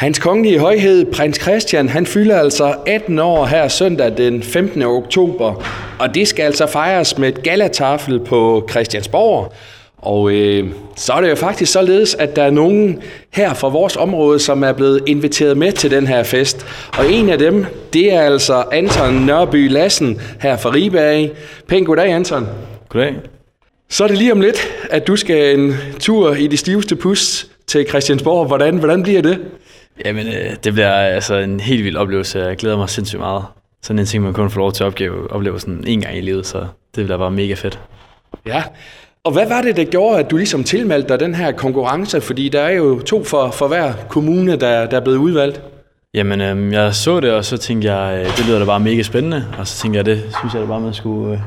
Hans kongelige højhed, prins Christian, han fylder altså 18 år her søndag den 15. oktober, og det skal altså fejres med et galatafel på Christiansborg. Og øh, så er det jo faktisk således, at der er nogen her fra vores område, som er blevet inviteret med til den her fest. Og en af dem, det er altså Anton Nørby Lassen her fra Ribe Pæn goddag, Anton. Goddag. Så er det lige om lidt, at du skal en tur i de stiveste pus til Christiansborg. Hvordan, hvordan bliver det? Jamen, øh, det bliver altså en helt vild oplevelse. Jeg glæder mig sindssygt meget. Sådan en ting, man kun får lov til at opleve, opleve sådan en gang i livet, så det bliver bare mega fedt. Ja, og hvad var det, der gjorde, at du ligesom tilmeldte dig den her konkurrence? Fordi der er jo to for, for hver kommune, der, der er blevet udvalgt. Jamen, øh, jeg så det, og så tænkte jeg, øh, det lyder da bare mega spændende. Og så tænkte jeg, det synes jeg da bare, man, skulle, øh,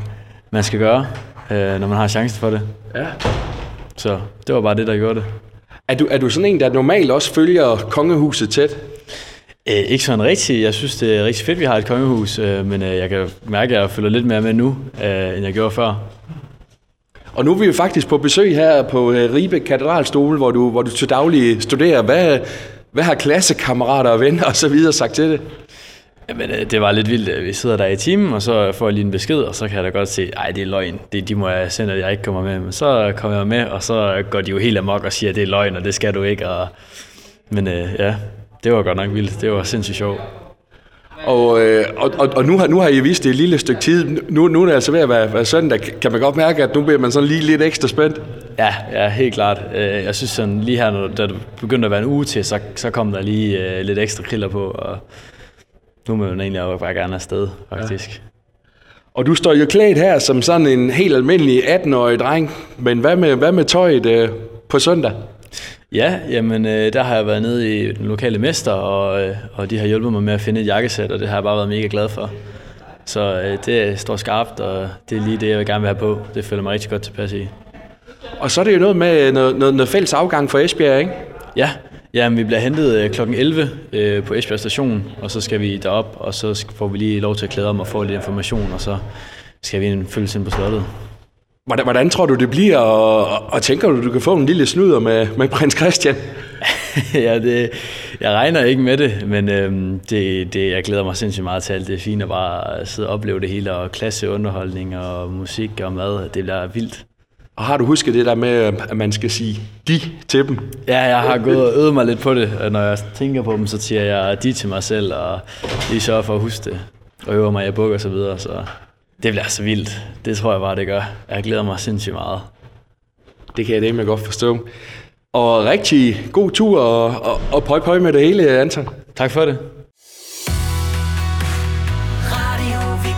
man skal gøre, øh, når man har chancen for det. Ja. Så det var bare det, der gjorde det. Er du, er du sådan en, der normalt også følger kongehuset tæt? Øh, ikke sådan rigtigt. Jeg synes, det er rigtig fedt, vi har et kongehus, øh, men øh, jeg kan mærke, at jeg følger lidt mere med nu, øh, end jeg gjorde før. Og nu er vi jo faktisk på besøg her på øh, Ribe Katedralstol, hvor du, hvor du til daglig studerer. Hvad, hvad har klassekammerater og venner og så videre sagt til det? Jamen, øh, det var lidt vildt. Vi sidder der i timen, og så får jeg lige en besked, og så kan jeg da godt se, at det er løgn. Det, de må jeg sende, at jeg ikke kommer med. Men så kommer jeg med, og så går de jo helt amok og siger, at det er løgn, og det skal du ikke. Og... Men øh, ja, det var godt nok vildt. Det var sindssygt sjovt. Og, øh, og, og, og nu, har, nu har I vist det et lille stykke tid. Nu, nu er det altså ved at være, være søndag. Kan man godt mærke, at nu bliver man sådan lige lidt ekstra spændt? Ja, ja helt klart. Øh, jeg synes sådan lige her, når det begyndte at være en uge til, så, så kom der lige uh, lidt ekstra kriller på. Og nu må man egentlig bare gerne afsted, faktisk. Ja. Og du står jo klædt her som sådan en helt almindelig 18-årig dreng. Men hvad med, hvad med tøjet øh, på søndag? Ja, jamen øh, der har jeg været nede i den lokale mester, og, øh, og de har hjulpet mig med at finde et jakkesæt, og det har jeg bare været mega glad for. Så øh, det står skarpt, og det er lige det, jeg vil gerne vil have på. Det føler mig rigtig godt tilpas i. Og så er det jo noget med noget, noget, noget fælles afgang for Esbjerg, ikke? Ja, ja vi bliver hentet øh, kl. 11 øh, på Esbjerg station, og så skal vi derop, og så får vi lige lov til at klæde om og få lidt information, og så skal vi følges ind på slottet. Hvordan, hvordan tror du, det bliver, og, og tænker du, du kan få en lille snyder med, med prins Christian? ja, det, jeg regner ikke med det, men øhm, det, det, jeg glæder mig sindssygt meget til alt. Det er fint at bare sidde og opleve det hele, og klasseunderholdning og musik og mad. Det bliver vildt. Og har du husket det der med, øh, at man skal sige de til dem? Ja, jeg har gået og øvet mig lidt på det. Når jeg tænker på dem, så siger jeg de til mig selv, og lige sørger for at huske det. Og øver mig, i bukker og så videre, så det bliver så vildt. Det tror jeg bare, det gør. Jeg glæder mig sindssygt meget. Det kan jeg nemlig godt forstå. Og rigtig god tur, og, og, og prøv, med det hele, Anton. Tak for det. Radio